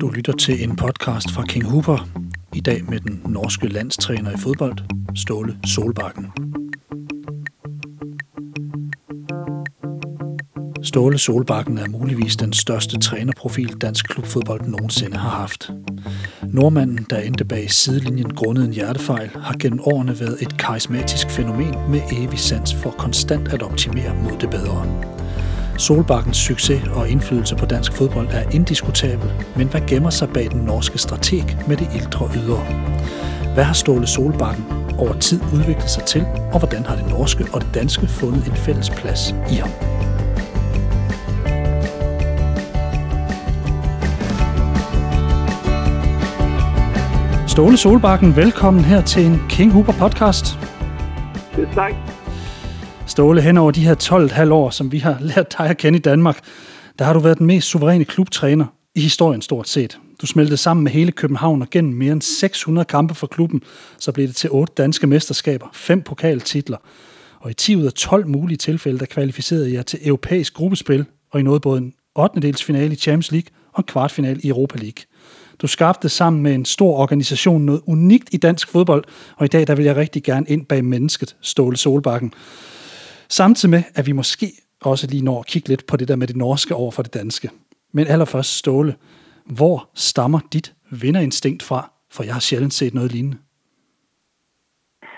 Du lytter til en podcast fra King Hooper, i dag med den norske landstræner i fodbold, Ståle Solbakken. Ståle Solbakken er muligvis den største trænerprofil dansk klubfodbold nogensinde har haft. Nordmanden, der endte bag sidelinjen grundet en hjertefejl, har gennem årene været et karismatisk fænomen med evig sans for konstant at optimere mod det bedre. Solbakkens succes og indflydelse på dansk fodbold er indiskutabel, men hvad gemmer sig bag den norske strateg med det ældre ydre? Hvad har Ståle Solbakken over tid udviklet sig til, og hvordan har det norske og det danske fundet en fælles plads i ham? Ståle Solbakken, velkommen her til en King Hooper podcast. Tak. Ståle, hen over de her 12,5 år, som vi har lært dig at kende i Danmark, der har du været den mest suveræne klubtræner i historien stort set. Du smeltede sammen med hele København og gennem mere end 600 kampe for klubben, så blev det til otte danske mesterskaber, fem pokaltitler, og i 10 ud af 12 mulige tilfælde, der kvalificerede jeg til europæisk gruppespil, og i noget både en 8. finale i Champions League og en kvartfinal i Europa League. Du skabte sammen med en stor organisation noget unikt i dansk fodbold, og i dag der vil jeg rigtig gerne ind bag mennesket, Ståle Solbakken. Samtidig med, at vi måske også lige når at kigge lidt på det der med det norske over for det danske. Men allerførst, Ståle, hvor stammer dit vinderinstinkt fra? For jeg har sjældent set noget lignende.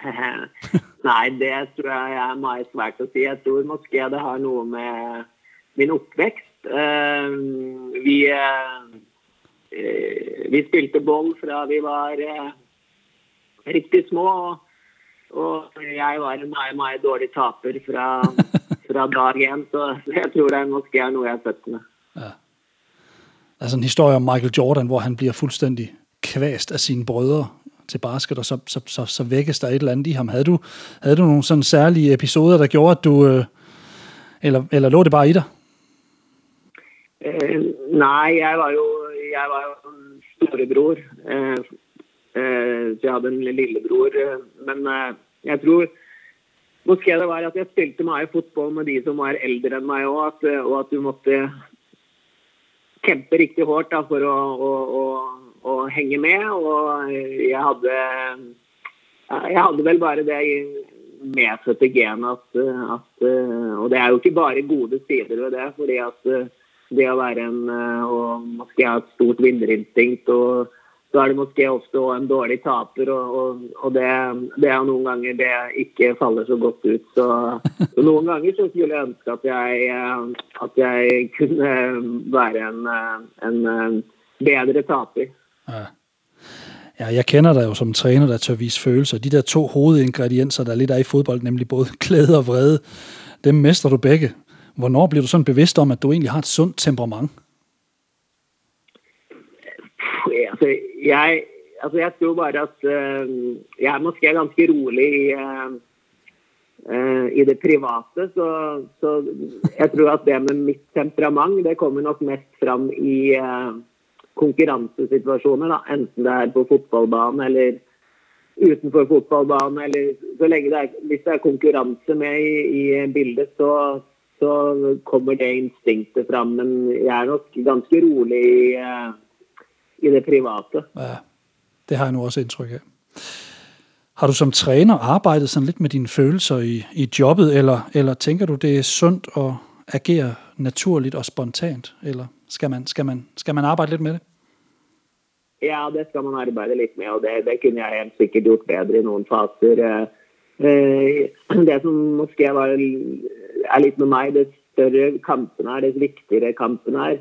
Nei, det tror jeg er meget svært å si. Jeg tror måske, det har noe med min oppvekst. Vi, uh, vi spilte ball fra vi var uh, rigtig små, og og jeg var en mai, mai dårlig taper fra, fra dag én, så jeg tror det måske er noe jeg er født med. Ja. Altså en historie om Michael Jordan, hvor han blir fullstendig kvast av sine brødre til basket, og så, så, så, så vækkes der et eller annet i ham. Havde du, havde du noen sånne særlige episoder, der gjorde, at du... Øh, eller, eller lå det bare i deg? Eh, nei, jeg var jo, jeg var jo storebror. Eh, Eh, så jeg hadde en lillebror. Men jeg tror måske det var at jeg spilte mye fotball med de som var eldre enn meg òg, og at du måtte kjempe riktig hardt da, for å, å, å, å, henge med. Og jeg hadde Jeg hadde vel bare det medfødte genet at, at Og det er jo ikke bare gode sider ved det, fordi at det å være en Og måske ha et stort vinnerinstinkt og så er det måske ofte en dårlig taper, og, og, og det, det, er noen ganger det ikke faller så godt ut. Så, så noen ganger så skulle jeg ønske at jeg, at jeg kunne være en, en bedre taper. Ja. Jeg kender dig jo som træner, der tør vise følelser. De der to hovedingredienser, der lidt er i fodbold, nemlig både glæde og vrede, dem mestrer du begge. Hvornår bliver du sådan bevidst om, at du egentlig har et sundt temperament? Altså, jeg, altså jeg tror bare at uh, jeg er måske ganske rolig i, uh, uh, i det private. Så, så, jeg tror at det med mitt temperament det kommer nok mest fram i konkurransesituasjoner. Da. Enten det er på fotballbanen eller utenfor fotballbanen. Eller så lenge det er, hvis det er konkurranse med i, i bildet, så, så kommer det instinktet fram. Men jeg er nok ganske rolig i i det private. Ja, det har jeg nå også inntrykk av. Har du som trener arbeidet sånn litt med dine følelser i, i jobbet, eller, eller tenker du, det er sundt å agere naturlig og spontant, eller skal man, skal man, skal man arbeide litt med det? Ja, det skal man arbeide litt med, og det, det kunne jeg helt sikkert gjort bedre i noen faser. Eh, det som måske var, er litt med meg, det større kampen er, det viktigere kampen er,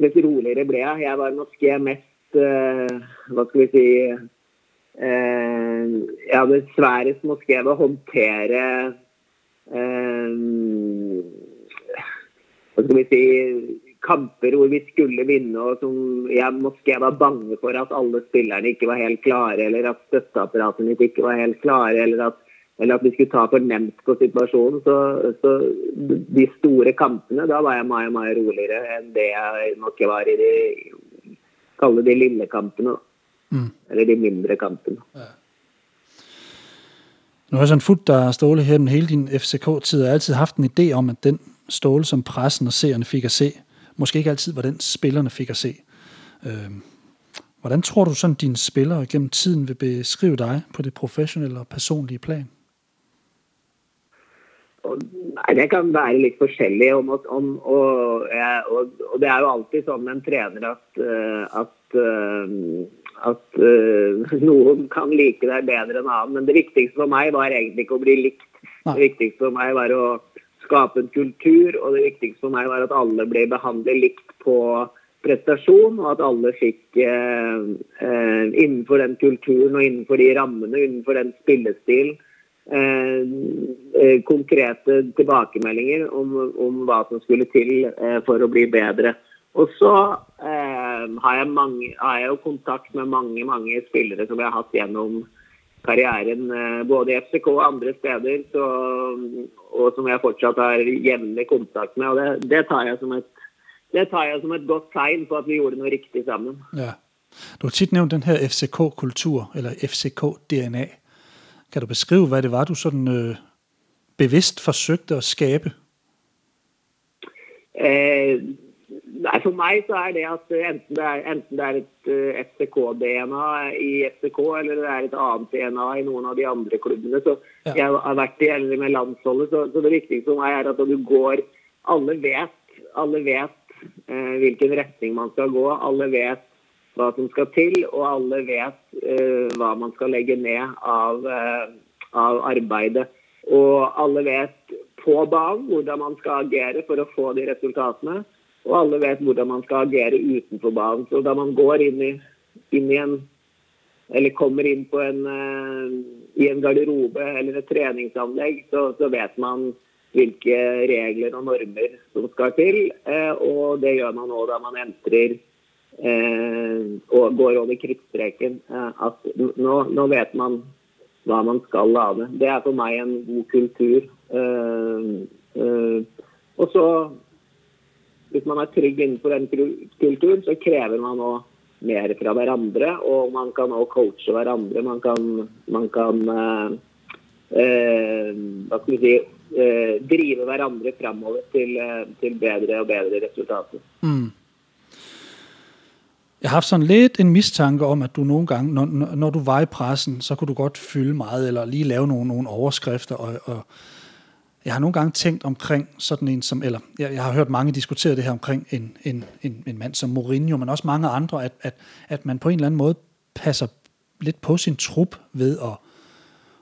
litt roligere ble jeg. Jeg var måske mest uh, Hva skal vi si uh, Jeg hadde sværest måske ved å håndtere uh, Hva skal vi si kamper hvor vi skulle vinne, og som jeg måske var bange for at alle spillerne ikke var helt klare, eller at støtteapparatene ikke var helt klare, eller at eller at vi skulle ta for nemt på situasjonen. Så, så, de store kampene, da var jeg mye, mye roligere enn det jeg nok var i de kalle de lille kampene. Mm. Eller de mindre kampene. Ja. Nu har jeg sådan fulgt dig, Ståle, her hele din FCK-tid, og jeg har altid haft en idé om, at den Ståle, som pressen og seerne fikk at se, måske ikke altid var den, spillerne fikk at se. Hvordan tror du sådan, dine spillere gennem tiden vil beskrive deg på det professionelle og personlige plan? Nei, Det kan være litt forskjellig. Om, om, og, og, og, det er jo alltid sånn med en trener at, at, at uh, noen kan like deg bedre enn annen. Men det viktigste for meg var egentlig ikke å bli likt. Det viktigste for meg var å skape en kultur, og det viktigste for meg var at alle ble behandlet likt på prestasjon, og at alle fikk eh, eh, innenfor den kulturen og innenfor de rammene, innenfor den spillestilen, eh, eh, konkrete tilbakemeldinger om, om, hva som skulle til eh, for å bli bedre. Og så eh, har jeg, mange, har, jeg jo kontakt med mange mange spillere som jeg har hatt gjennom karrieren både i FCK og andre steder, så, og som jeg fortsatt har jevnlig kontakt med. og det, det tar et det tar jeg som et godt tegn på at vi gjorde noe riktig sammen. Ja. Du har tit nævnt den her FCK-kultur, eller FCK-DNA. Kan du beskrive, hvad det var, du sådan øh, bevidst forsøgte at skabe? Nei, For meg så er det at enten det er, enten det er et uh, øh, FCK-DNA i FCK, eller det er et annet DNA i noen av de andre klubbene. så ja. Jeg har vært i eller med landsholdet, så, så, det viktigste for meg er at du går Alle vet, alle vet uh, hvilken retning man skal gå. Alle vet hva som skal til, og alle vet eh, hva man skal legge ned av, eh, av arbeidet. Og alle vet på banen hvordan man skal agere for å få de resultatene. Og alle vet hvordan man skal agere utenfor banen. Så da man går inn i, inn i en Eller kommer inn en, i en garderobe eller et treningsanlegg, så, så vet man hvilke regler og normer som skal til. Eh, og det gjør man òg da man entrer eh, og går over krittstreken. Eh, at nå, nå, vet man hva man skal lage. Det er for meg en god kultur. Og så, hvis man er trygg innenfor den kulturen, så krever man òg mer fra hverandre. Og man kan òg coache hverandre. Man kan, man kan eh, hva skal vi si eh, drive hverandre framover til, eh, til, bedre og bedre resultater. Mm. Jeg har haft sådan lidt en mistanke om, at du nogle gange, når, når du var i pressen, så kunne du godt fylde meget, eller lige lave nogle, nogle overskrifter, og, og jeg har nogle gange tænkt omkring sådan en som, eller jeg, jeg har hørt mange diskutere det her omkring en, en, en, en mand som Mourinho, men også mange andre, at, at, at man på en eller anden måde passer lidt på sin trup ved at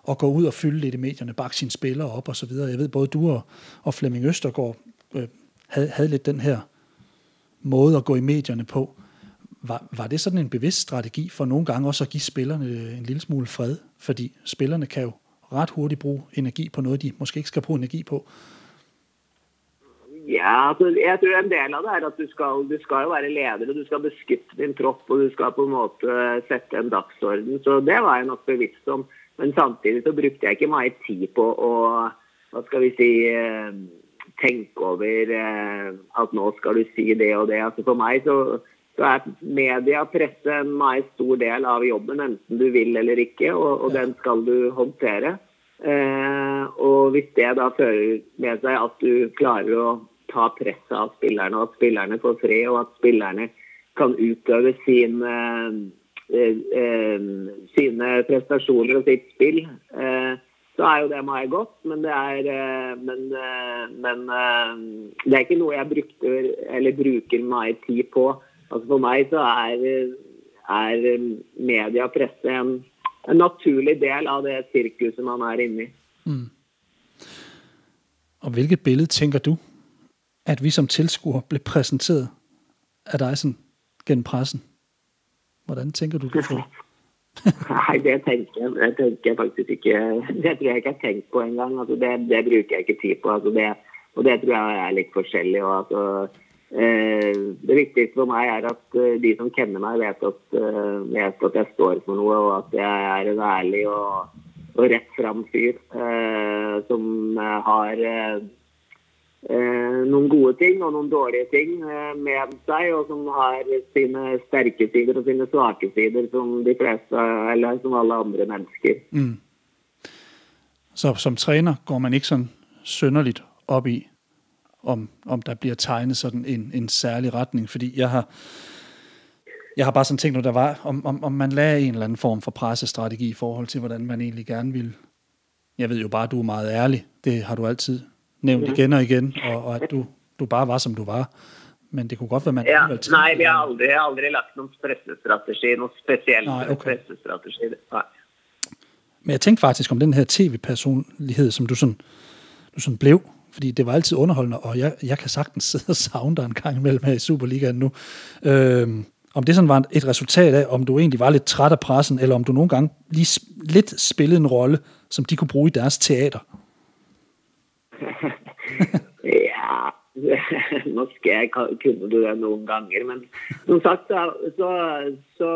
at gå ud og fylde lidt i medierne, bakke sine spillere op og så videre. Jeg ved, både du og, og Flemming Østergaard øh, havde, havde lidt den her måde at gå i medierne på. Var, var det sådan en bevidst strategi for nogle gange også at give spillerne en lille smule fred? Fordi spillerne kan jo ret hurtigt bruge energi på noget, de måske ikke skal bruge energi på. Ja, altså, jeg tror en del av det er at du skal, du skal jo være leder, og du skal beskytte din tropp, og du skal på en måte sette en dagsorden. Så det var jeg nok bevisst om. Men samtidig så brukte jeg ikke mye tid på å hva skal vi si eh, tenke over at nå skal du si det og det. Altså For meg så, så er media presse en meget stor del av jobben, enten du vil eller ikke, og, og den skal du håndtere. Eh, og hvis det da fører med seg at du klarer å ta presset av spillerne, og at spillerne får fred, og at spillerne kan utøve sin eh, Eh, eh, sine prestasjoner og sitt spill, eh, så er jo det meg godt. Men det er, men, men det er ikke noe jeg brukte, eller bruker meg tid på. Altså For meg så er, er media og presse en, en, naturlig del av det sirkuset man er inne i. Mm. Og hvilket bilde tenker du at vi som tilskuere ble presentert av deg sånn gennem pressen? Hvordan tenker du det for? Nei, det tenker, jeg, tenker jeg faktisk ikke Det tror jeg ikke jeg har tenkt på engang. Altså, det, det bruker jeg ikke tid på. Altså, det, og det tror jeg er litt forskjellig. Og, altså, det viktigste for meg er at uh, de som kjenner meg, vet at, uh, vet at, jeg står for noe, og at jeg er en ærlig og, og rett fram fyr som har Eh, noen gode ting og noen dårlige ting eh, med seg, og som har sine sterke sider og sine svake sider, som de fleste, eller som alle andre mennesker. Mm. Så som trener går man ikke sånn synderlig opp i om, om der blir tegnet sådan en, en særlig retning, fordi jeg har Jeg har bare sådan tænkt, når der var, om, om, om man lagde en eller anden form for pressestrategi i forhold til, hvordan man egentlig gerne vil. Jeg ved jo bare, at du er meget ærlig. Det har du altid nævnt mm. igen og igen, og, og at du, du bare var, som du var. Men det kunne godt være, man... Ja, nej, jeg har aldrig, jeg har aldrig lagt nogen pressestrategi, nogen speciel nej, okay. pressestrategi. Nej. Men jeg tænkte faktisk om den her tv-personlighed, som du sådan, du sådan blev, fordi det var altid underholdende, og jeg, jeg kan sagtens sidde og savne dig en gang imellem her i Superligaen nu. Øhm, om det sådan var et resultat af, om du egentlig var lidt træt af pressen, eller om du nogle gange lige lidt spillede en rolle, som de kunne bruge i deres teater. ja, skal jeg kunne det noen ganger, men som sagt så, så, så,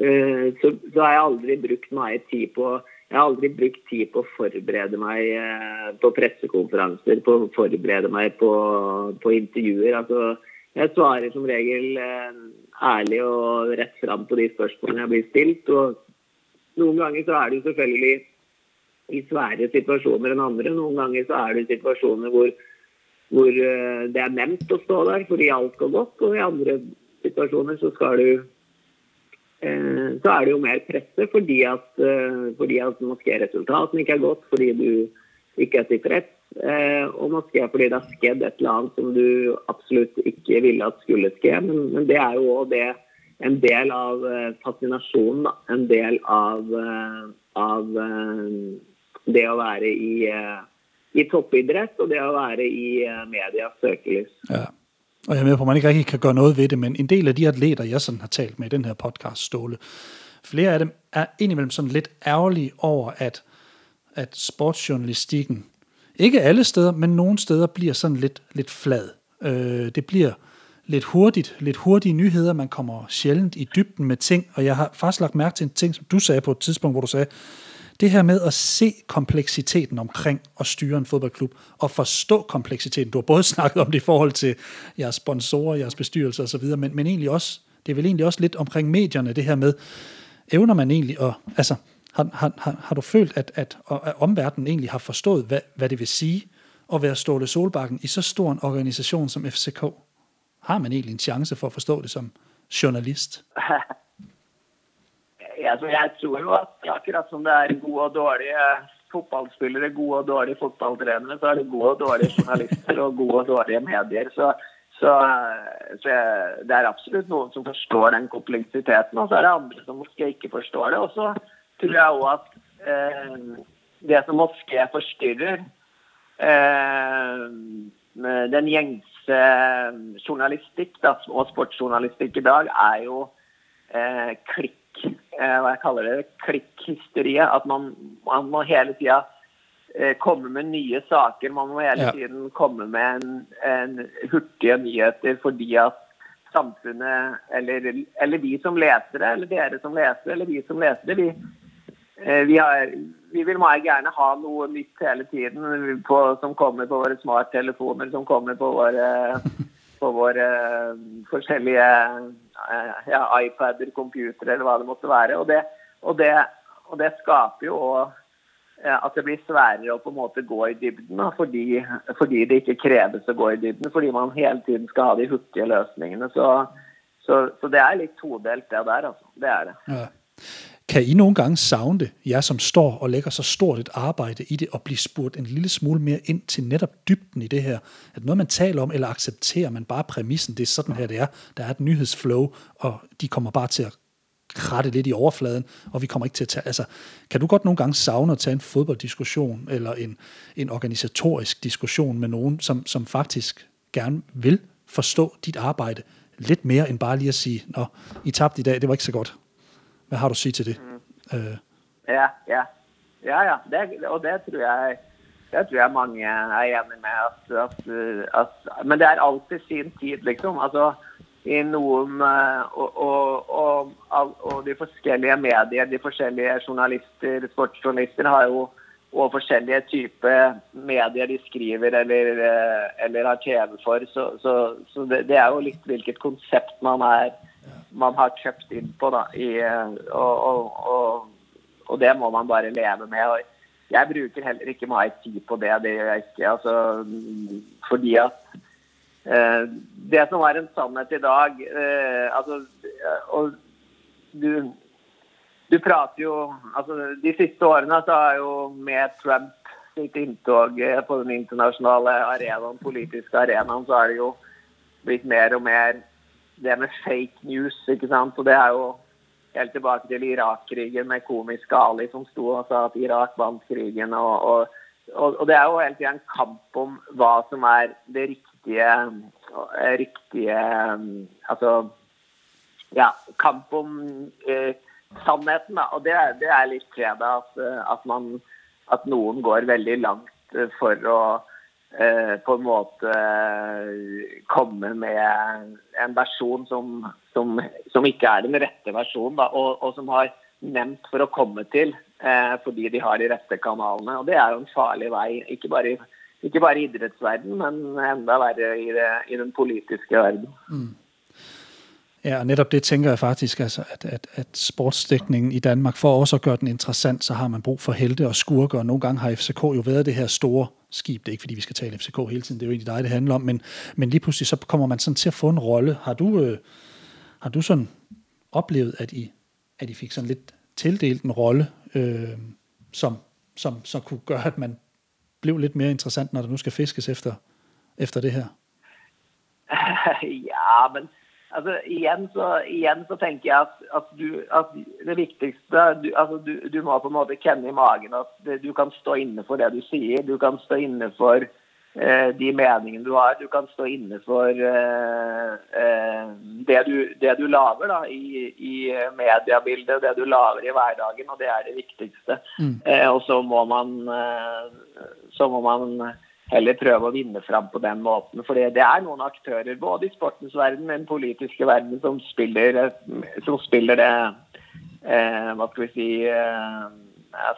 øh, så, så har jeg aldri brukt mye tid på jeg har aldri brukt tid på å forberede meg øh, på pressekonferanser, på å forberede meg på, på intervjuer. Altså, jeg svarer som regel øh, ærlig og rett fram på de spørsmålene jeg blir stilt. Og noen ganger så er du selvfølgelig i svære situasjoner enn andre. Noen ganger så er det situasjoner hvor hvor eh, det er nevnt å stå der fordi alt går godt. Og i andre situasjoner så skal du eh, så er det jo mer presse fordi at, eh, fordi at resultatene ikke er godt, fordi du ikke er tilfreds. Og måske fordi det har skjedd et eller annet som du absolutt ikke ville at skulle skje. Men, men det er jo òg en del av fascinasjonen, en del av, av det å være i i toppidrett og det å være i medias søkelys. Ja. Og jeg er med på, at man ikke rigtig kan gøre noget ved det, men en del af de atleter, jeg sådan har talt med i den her podcast, Ståle, flere af dem er indimellem sådan lidt ærgerlige over, at, at sportsjournalistikken, ikke alle steder, men nogle steder bliver sådan lidt, lidt flad. Øh, det bliver lidt hurtigt, lidt hurtige nyheder, man kommer sjældent i dybden med ting, og jeg har faktisk lagt mærke til en ting, som du sagde på et tidspunkt, hvor du sagde, det her med at se kompleksiteten omkring at styre en fodboldklub, og forstå kompleksiteten. Du har både snakket om det i forhold til jeres sponsorer, jeres bestyrelser osv., men, men egentlig også, det er vel egentlig også lidt omkring medierne, det her med, evner man egentlig at, altså, har, har, har, du følt, at, at, at omverdenen egentlig har forstået, hvad, hvad det vil sige at være Ståle Solbakken i så stor en organisation som FCK? Har man egentlig en chance for at forstå det som journalist? altså, jeg tror jo at akkurat som det er gode og dårlige fotballspillere, gode og dårlige fotballtrenere, så er det gode og dårlige journalister og gode og dårlige medier. Så, så, så jeg, det er absolutt noen som forstår den kompleksiteten, og så er det andre som måske ikke forstår det. Og så tror jeg òg at eh, det som måske forstyrrer eh, den gjengse journalistikk da, og sportsjournalistikk i dag, er jo eh, klikk Eh, hva jeg kaller det, klikkhysteriet. At man, man må hele tida eh, komme med nye saker. Man må hele tiden komme med en, en hurtige nyheter fordi at samfunnet, eller, eller, vi som leser det, eller dere som leser eller vi som leser det, vi, eh, vi, har, vi vil meget gjerne ha noe nytt hele tiden på, som kommer på våre smarttelefoner, som kommer på våre på våre forskjellige eh, ja, iPader, computere eller hva det måtte være. Og det, og det, og det skaper jo òg eh, at det blir sværere å på en måte gå i dybden, fordi, fordi, det ikke kreves å gå i dybden. Fordi man hele tiden skal ha de hurtige løsningene. Så, så, så det er litt todelt, det der. altså. Det er det. Ja. Kan I noen gange savne det, jer som står og legger så stort et arbejde i det, og blir spurt en lille smule mer inn til netop dybden i det her? At noe man taler om, eller accepterer man bare præmissen, det er sådan her det er. Der er et nyhedsflow, og de kommer bare til å kratte litt i overfladen, og vi kommer ikke til å ta Altså, kan du godt noen gange savne å ta en fotballdiskusjon eller en, en organisatorisk diskusjon med noen som, som faktisk gerne vil forstå dit arbejde litt mer end bare lige å si nå, I tabte i dag, det var ikke så godt. Hvad har du at sige til det? Mm. Uh. Ja, ja. Ja, ja. Det, og det tror jeg det tror jeg mange er enig med. At, at, at, men det er alltid sin tid, liksom. Altså, i noen og, og, og, og, de forskjellige medier, de forskjellige journalister, sportsjournalister, har jo og forskjellige typer medier de skriver eller, eller har TV for. Så, så, så det, det, er jo litt hvilket konsept man er man har kjøpt inn på. Da, i, og, og, og, og, det må man bare leve med. Og jeg bruker heller ikke mye tid på det. Det gjør jeg ikke. Altså, fordi at Eh, det som er en sannhet i dag eh, altså, og du, du prater jo altså, De siste årene så har jo med Trump sitt inntog på den internasjonale arenaen, politiske arenaen, så har det jo blitt mer og mer det med fake news. ikke sant? Og det er jo helt tilbake til Irak-krigen med komiske Ali som sto og sa at Irak vant krigen. og, og og, det er jo hele tida en kamp om hva som er det riktige, riktige Altså ja, kamp om eh, sannheten. Da. Og det, det er litt krevende at, at, man, at noen går veldig langt for å eh, på en måte komme med en versjon som, som, som ikke er den rette versjonen, da, og, og som har nevnt for å komme til eh, fordi de har de rette kanalene. Og Det er jo en farlig vei, ikke bare i, ikke bare i idrettsverden, men enda verre i, det, i den politiske verden. Mm. Ja, og netop det tænker jeg faktisk, altså, at, at, at sportsdækningen i Danmark, for også at gøre den interessant, så har man brug for helte og skurker, og nogle gange har FCK jo været det her store skib. Det er ikke, fordi vi skal tale FCK hele tiden, det er jo egentlig dig, det handler om, men, men lige pludselig så kommer man sådan til at få en rolle. Har du, øh, har du sådan oplevet, at I, at I fik sådan lidt tildelt en rolle, øh, som, som så kunne gøre, at man blev lidt mere interessant, når der nu skal fiskes efter, efter det her? ja, men altså, igjen, så, igjen så tenker jeg at, at, du, at det viktigste du, altså, du, du må på en måte kjenne i magen at du kan stå inne for det du sier. Du kan stå inne for Eh, de meningene du har. Du kan stå inne for eh, eh, det du, det du lager da, i, i mediebildet, det du lager i hverdagen, og det er det viktigste. Mm. og så må man så må man heller prøve å vinne fram på den måten. For det er noen aktører, både i sportens verden og den politiske verden, som spiller, som spiller det eh, Hva skal vi si eh,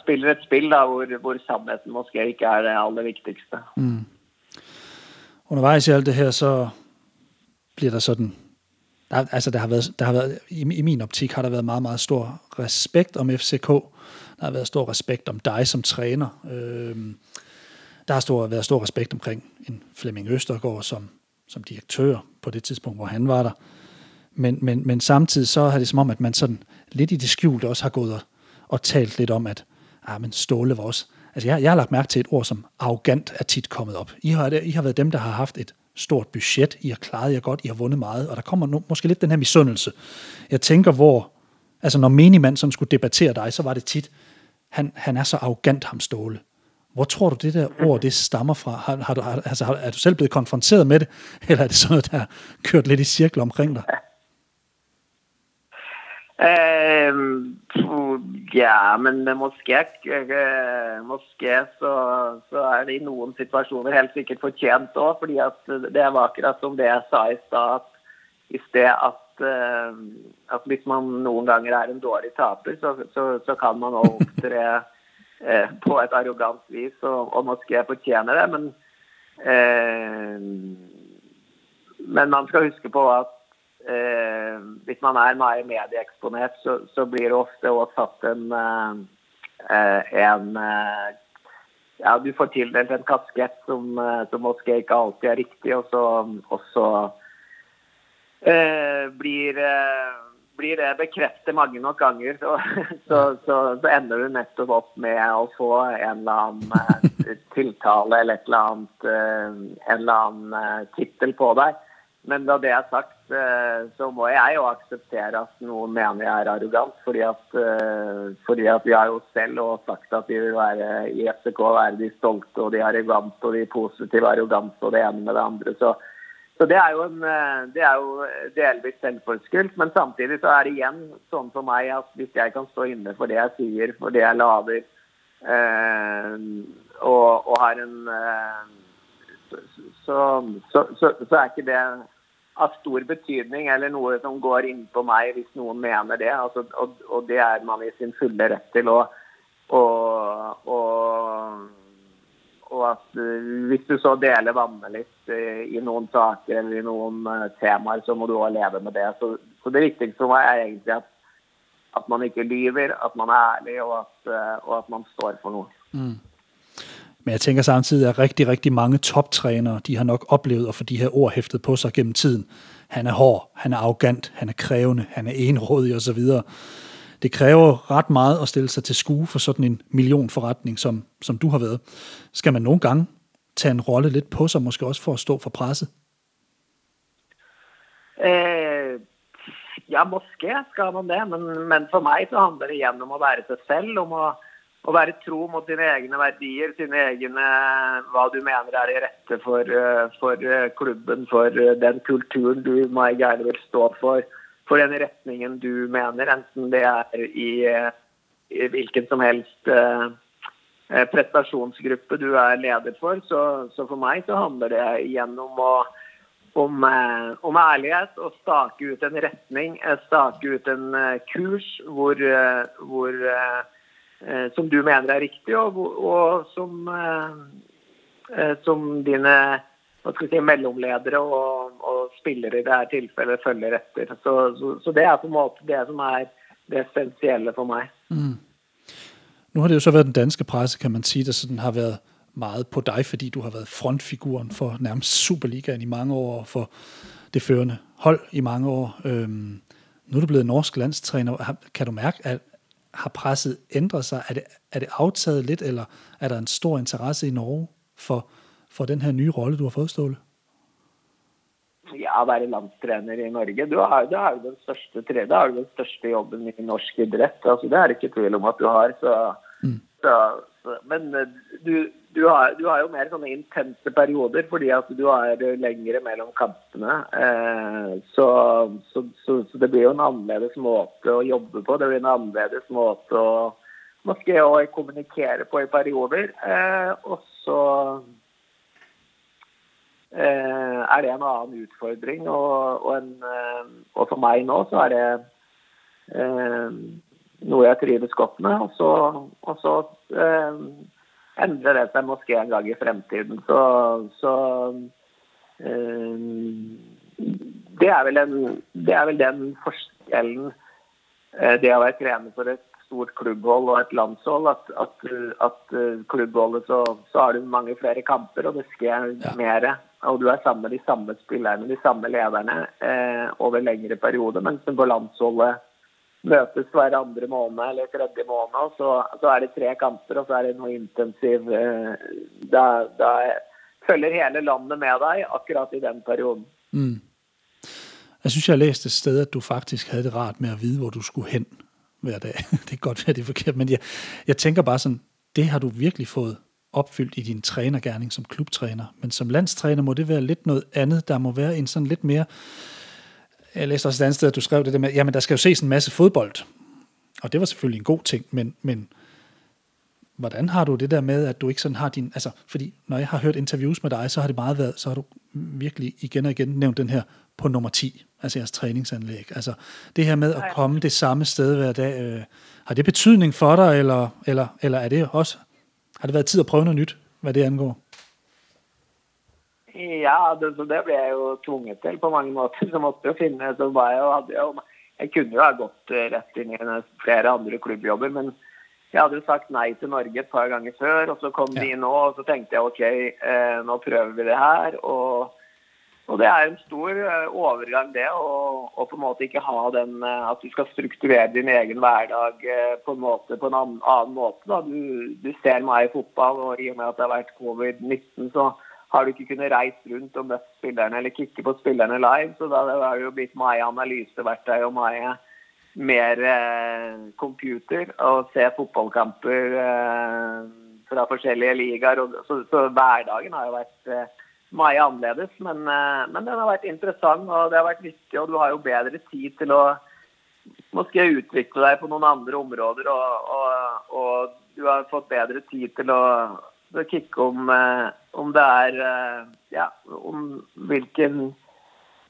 Spiller et spill da, hvor, hvor sannheten måske ikke er det aller viktigste. Mm Underveis i alt det her, så blir det der, altså der har været, der har været i, min optik har der været meget, meget stor respekt om FCK. Der har været stor respekt om dig som træner. Øh, der har stor, været stor respekt omkring en Flemming Østergaard som, som direktør på det tidspunkt, hvor han var der. Men, men, men samtidig så har det som om, at man sådan lidt i det skjulte også har gået og, og talt lidt om, at ah, men Ståle var også Altså jeg, jeg har lagt mærke til et ord som arrogant er tit kommet op. I har, I har været dem, der har haft et stort budget. I har klaret jer godt. I har vundet meget. Og der kommer nu, måske lidt den her misundelse. Jeg tænker, hvor... Altså når menigmand sådan skulle debattere dig, så var det tit, han, han er så arrogant, ham Ståle. Hvor tror du, det der ord, det stammer fra? Har, har du, har, altså, er du selv blevet konfronteret med det, eller er det sådan noget, der har kørt lidt i cirkler omkring? Eh, ja, men moské, eh, moské så, så, er det i noen situasjoner helt sikkert fortjent òg. fordi det var akkurat som det jeg sa i stad. I sted at, eh, at, hvis man noen ganger er en dårlig taper, så, så, så kan man opptre på et arrogant vis, og, og moské fortjener det. Men, eh, men man skal huske på at eh, hvis man er mer medieeksponert, så, så, blir det ofte også satt en, eh, en eh, ja, Du får tildelt en kaskett som, eh, som moské ikke alltid er riktig, og så, og så eh, blir, blir, det bekreftet mange nok ganger. Så, så, så, ender du nettopp opp med å få en eller annen tiltale eller et eller annet, en eller annen tittel på deg. Men da det er sagt, eh, så må jeg jo akseptere at noen mener jeg er arrogant. Fordi at, eh, fordi at vi har jo selv sagt at vi vil være i FCK være de stolte og de arrogante og de positive arrogante og det ene med det andre. Så, så det, er jo en, eh, det er jo delvis selvforskyldt. Men samtidig så er det igjen sånn for meg at hvis jeg kan stå inne for det jeg sier, for det jeg lader, eh, og, og, har en eh, så, så, så, så, er ikke det av stor betydning eller noe som går inn på meg hvis noen mener det. Altså, og, og, det er man i sin fulle rett til. Og, og, og at uh, hvis du så deler vannet litt uh, i noen saker eller i noen uh, temaer, så må du òg leve med det. Så, så, det viktigste for meg er egentlig at, at man ikke lyver, at man er ærlig, og at, og at man står for noe. Mm. Men jeg tænker samtidig, at rigtig, rigtig mange toptrænere, de har nok oplevet at få de her ord hæftet på sig gennem tiden. Han er hård, han er arrogant, han er krævende, han er enrådig osv. Det kræver ret meget at stille sig til skue for sådan en millionforretning, som, som du har været. Skal man nogle gange tage en rolle lidt på sig, måske også for at stå for presset? Eh, ja, måske skal man det, men, men for meg så handler det igen om å være seg selv. Om å, at være tro mot dine egne verdier, sine egne hva du mener er det rette for, eh, for eh, klubben, for eh, den kulturen du meg gerne vil stå for, for den retningen du mener, enten det er i, i hvilken som helst eh, prestasjonsgruppe du er leder for. Så, så for meg så handler det gjennom om å om, om, ærlighet og stake ut en retning, stake ut en kurs hvor, hvor Eh, som du mener er riktig, og, og som, eh, eh, som dine si, mellomledere og, og, spillere i dette tilfellet følger etter. Så, så, så, det er på en måte det som er det essensielle for meg. Mm. Nu har det jo så været den danske presse, kan man sige, der sådan har været meget på dig, fordi du har været frontfiguren for nærmest Superligaen i mange år, og for det førende hold i mange år. Øhm, nu er du blevet norsk landstræner. Kan du mærke, at, har presset ændret sig? Er det, er det aftaget lidt, eller er der en stor interesse i Norge for, for den her nye rolle, du har fået, Ståle? Ja, å være landstrener i Norge, du har, du har jo den største, har du den største jobben i norsk idrett. Altså, det er det ikke tvil om at du har. Så, mm. så, så, men eh, du, du har, du har, jo mer sånne intense perioder fordi at du er lengre mellom kampene. Eh, så, så, så, så, det blir jo en annerledes måte å jobbe på. Det blir en annerledes måte å måske å kommunikere på i perioder. Eh, og så er det en annen utfordring. Og, og, en, eh, og, for meg nå så er det eh, noe jeg trives godt med. Og så, og så endrer det seg måske en gang i fremtiden. Så, så eh, det, er vel en, det er vel den forskjellen uh, det å være trener for et stort klubbhold og et landshold, at, at, at klubbholdet så, så, har du mange flere kamper, og det skjer ja. mer. Og du er sammen med de samme spillerne, de samme lederne, eh, over lengre perioder. Mens på landsholdet møtes hver andre måned eller tredje måned. og så, så, er det tre kamper, og så er det noe intensiv eh, Da, da følger hele landet med deg akkurat i den perioden. Mm. Jeg synes, jeg har læst et sted, at du faktisk hadde det rart med å vite hvor du skulle hen hver dag. Det kan godt være, det er forkert, men jeg, jeg tenker bare sånn det har du virkelig fået opfyldt i din trænergærning som klubtræner. Men som landstræner må det være lidt noget andet. Der må være en sådan lidt mere jeg læste også et andet sted, at du skrev det der med, jamen der skal jo ses en masse fodbold. Og det var selvfølgelig en god ting, men, men hvordan har du det der med, at du ikke sådan har din, altså, fordi når jeg har hørt interviews med dig, så har det meget været, så har du virkelig igen og igen nævnt den her på nummer 10, altså jeres træningsanlæg. Altså det her med at komme det samme sted hver dag, øh, har det betydning for dig, eller, eller, eller er det også, har det været tid at prøve noget nyt, hvad det angår? Ja, det, det, ble jeg jo tvunget til på mange måter. Så måtte jo finne så var jeg, hadde jo, jeg kunne jo ha gått eh, rett inn i flere andre klubbjobber, men jeg hadde jo sagt nei til Norge et par ganger før. Og så kom ja. de nå, og så tenkte jeg OK, eh, nå prøver vi det her. Og, og det er en stor eh, overgang, det. Å på en måte ikke ha den eh, At du skal strukturere din egen hverdag på en måte på en annen, annen måte. Da. Du, du ser meg i fotball, og i og med at det har vært covid-19, så har du ikke kunnet reise rundt og møtt spillerne eller kikke på spillerne live. Så da har det jo blitt meg analyseverktøy og meg mer eh, computer og se fotballkamper eh, fra forskjellige ligaer. Så, så, hverdagen har jo vært eh, mye annerledes. Men, eh, men, den har vært interessant og det har vært viktig. og du har jo bedre tid til å måske utvikle deg på noen andre områder. og, og, og du har fått bedre tid til å å kikke om, eh, om det er eh, Ja, om hvilken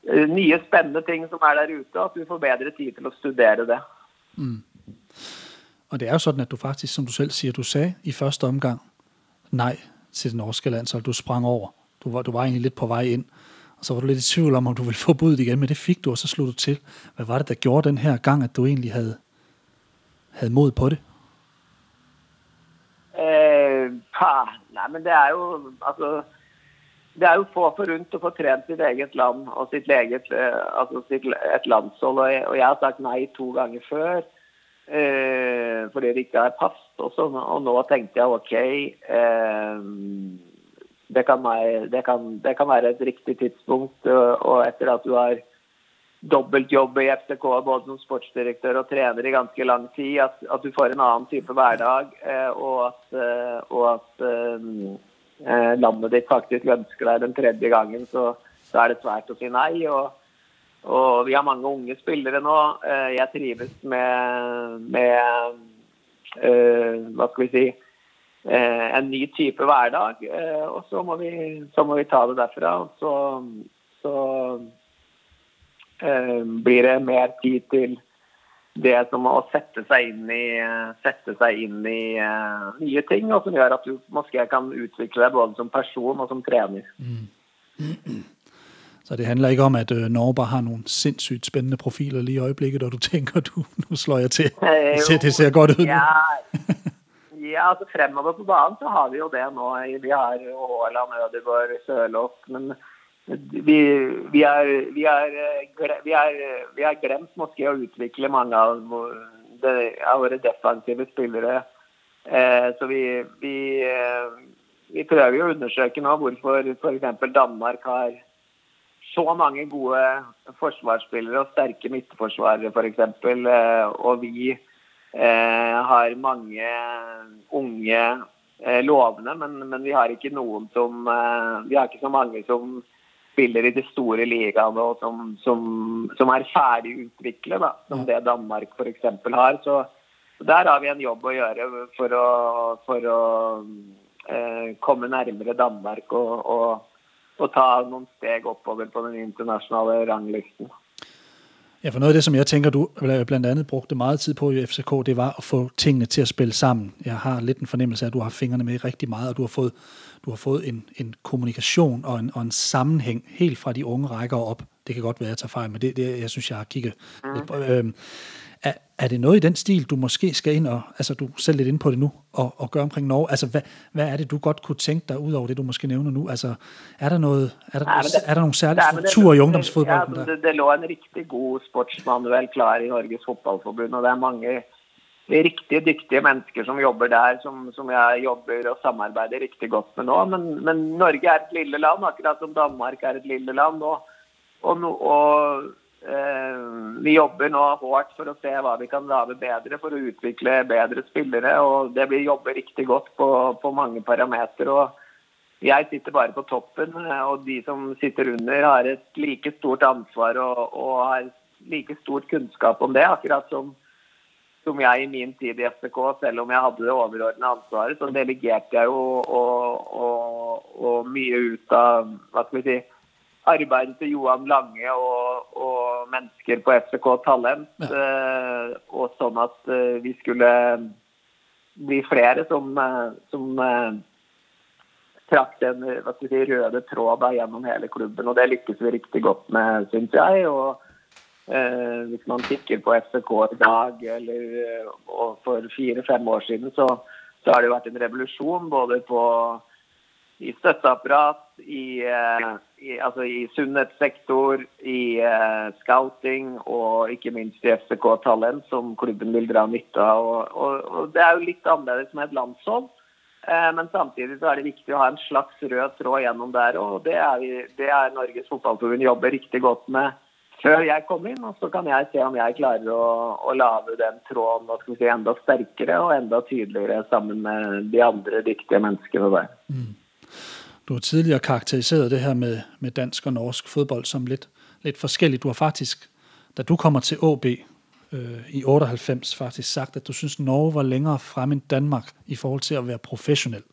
nye spennende ting som er der ute, at du får bedre tid til å studere det. Mm. Og det er jo sådan, at du faktisk, som du selv sier, du sagde i første omgang nej til det norske landshold. Du sprang over. Du var, du var egentlig lidt på vej ind. Og så var du lidt i tvivl om, om du ville få budet igen, men det fik du, og så slog du til. Hvad var det, der gjorde den her gang, at du egentlig havde, havde mod på det? Eh, pa, Nei, men det er jo altså det er jo få forunt å få trent sitt eget land og sitt eget, eh, altså sitt, et landshold. Og jeg, og jeg, har sagt nei to ganger før eh, fordi det ikke er pass. Også, og nå tenkte jeg OK eh, det, kan være, det, kan, det, kan være, et riktig tidspunkt. Og, etter at du har dobbeltjobb i FCK både som sportsdirektør og trener i ganske lang tid, at, at du får en annen type hverdag. Eh, og at, eh, og at eh, landet ditt faktisk ønsker deg den tredje gangen, så, så er det svært å si nei. Og, og, vi har mange unge spillere nå. Jeg trives med, med uh, hva skal vi si en ny type hverdag. Eh, og så må, vi, så må, vi, ta det derfra. Og så, så eh, blir det mer tid til det som å sette seg inn i, seg inn i uh, nye ting, og som gjør at du måske kan utvikle deg både som person og som trener. Mm. Så det handler ikke om at uh, Norge bare har noen sinnssykt spennende profiler lige i øyeblikket, og du tenker du, nå slår jeg til. Det ser, det ser godt ut. Ja, ja, altså fremover på banen så har vi jo det nå. Vi har Haaland, Ødegaard, Sørloth. men vi, vi, er, vi, er, vi, er, vi er glemt måske å utvikle mange av, våre defensive spillere. Eh, så vi, eh, vi, prøver jo å undersøke nå hvorfor f.eks. Danmark har så mange gode forsvarsspillere og sterke midtforsvarere f.eks. Eh, og vi eh, har mange unge eh, lovende, men, men, vi har ikke noen som eh, Vi har ikke så mange som spiller i de store ligaene og som, som, som er ferdig utviklet, som det Danmark f.eks. har. Så der har vi en jobb å gjøre for å, for å eh, komme nærmere Danmark og, og, og, ta noen steg oppover på den internasjonale ranglisten. Ja, for noget af det, som jeg tænker, du blandt andet brugte meget tid på i FCK, det var at få tingene til at spille sammen. Jeg har lidt en fornemmelse af, at du har fingrene med rigtig meget, og du har fået, du har fået en, en kommunikation og en, og en sammenhæng helt fra de unge rækker op. Det kan godt være, at jeg tager fejl, men det, det jeg synes, jeg har kigget mm. lidt på. Øhm, er, er det noget i den stil, du måske skal ind og, altså du er selv lidt inde på det nu, og, og gøre omkring Norge? Altså hvad, hvad er det, du godt kunne tænke dig, ud over det, du måske nævner nu? Altså er der noget, er der, ja, det, er der nogle særlige strukturer i ungdomsfodbolden? Ja, det, det lå en rigtig god sportsmanuel klar i Norges fotballforbund, og det er mange riktig dyktige mennesker som jobber der, som, som, jeg jobber og samarbeider riktig godt med nå. Men, men, Norge er et lille land, akkurat som Danmark er et lille land. Og, og, og vi jobber nå hardt for å se hva vi kan lage bedre for å utvikle bedre spillere. Og det blir jobber riktig godt på, på mange parametere. Jeg sitter bare på toppen, og de som sitter under, har et like stort ansvar og, og har like stort kunnskap om det, akkurat som som jeg i min tid i FCK, selv om jeg hadde det overordnede ansvaret, så delegerte jeg jo og, og, og mye ut av hva skal vi si, arbeidet til Johan Lange og, og mennesker på FCK Talent. Ja. Uh, og sånn at uh, vi skulle bli flere som, uh, som trakk den si, røde tråd gjennom hele klubben. Og det lykkes vi riktig godt med, syns jeg. og Eh, hvis man kikker på FCK i dag, eller eh, for fire-fem år siden, så, så, har det vært en revolusjon både på i støtteapparat, i, eh, i, altså i sunnhetssektor, i uh, scouting og ikke minst i FCK Talent, som klubben vil dra nytte av. Og, og, og Det er jo litt annerledes med et landshold, uh, men samtidig så er det viktig å ha en slags rød tråd gjennom der. Og det det er Norges Fotballforbund jobber riktig godt med før jeg kom inn. Og så kan jeg se om jeg klarer å, å lage den tråden si, enda sterkere og enda tydeligere sammen med de andre dyktige menneskene der. Mm. Du har tidligere karakteriseret det her med, med dansk og norsk fodbold som litt, litt forskjellig. Du har faktisk, da du kommer til AB øh, i 98, faktisk sagt at du syns Norge var lenger frem enn Danmark i forhold til å være professionell.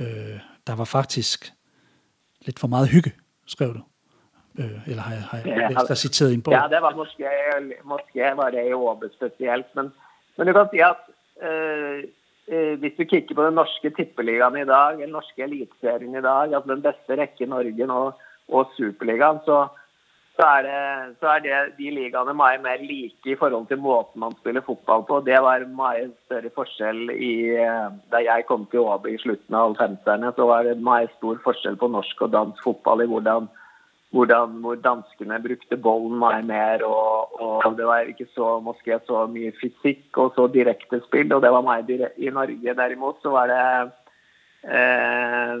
Øh, der var faktisk litt for mye hygge, skrev du. Øh, eller har jeg, har jeg ja, sitert en på? Ja, det var måske, måske var det i Åbe spesielt. Men, men, du kan si at øh, hvis du kikker på den norske tippeligaen i dag, den norske eliteserien i dag, altså den beste rekke i Norge nå, og Superligaen, så, så er, det, så er det de ligaene mye mer like i forhold til måten man spiller fotball på. Det var mye større forskjell i Da jeg kom til Åby i slutten av 50-erne, så var det mye stor forskjell på norsk og dansk fotball i hvordan, hvordan hvor danskene brukte bollen mye mer. Og, og det var ikke så, måske, så mye fysikk og så direkte spill. Og det var meg I Norge derimot så var det eh,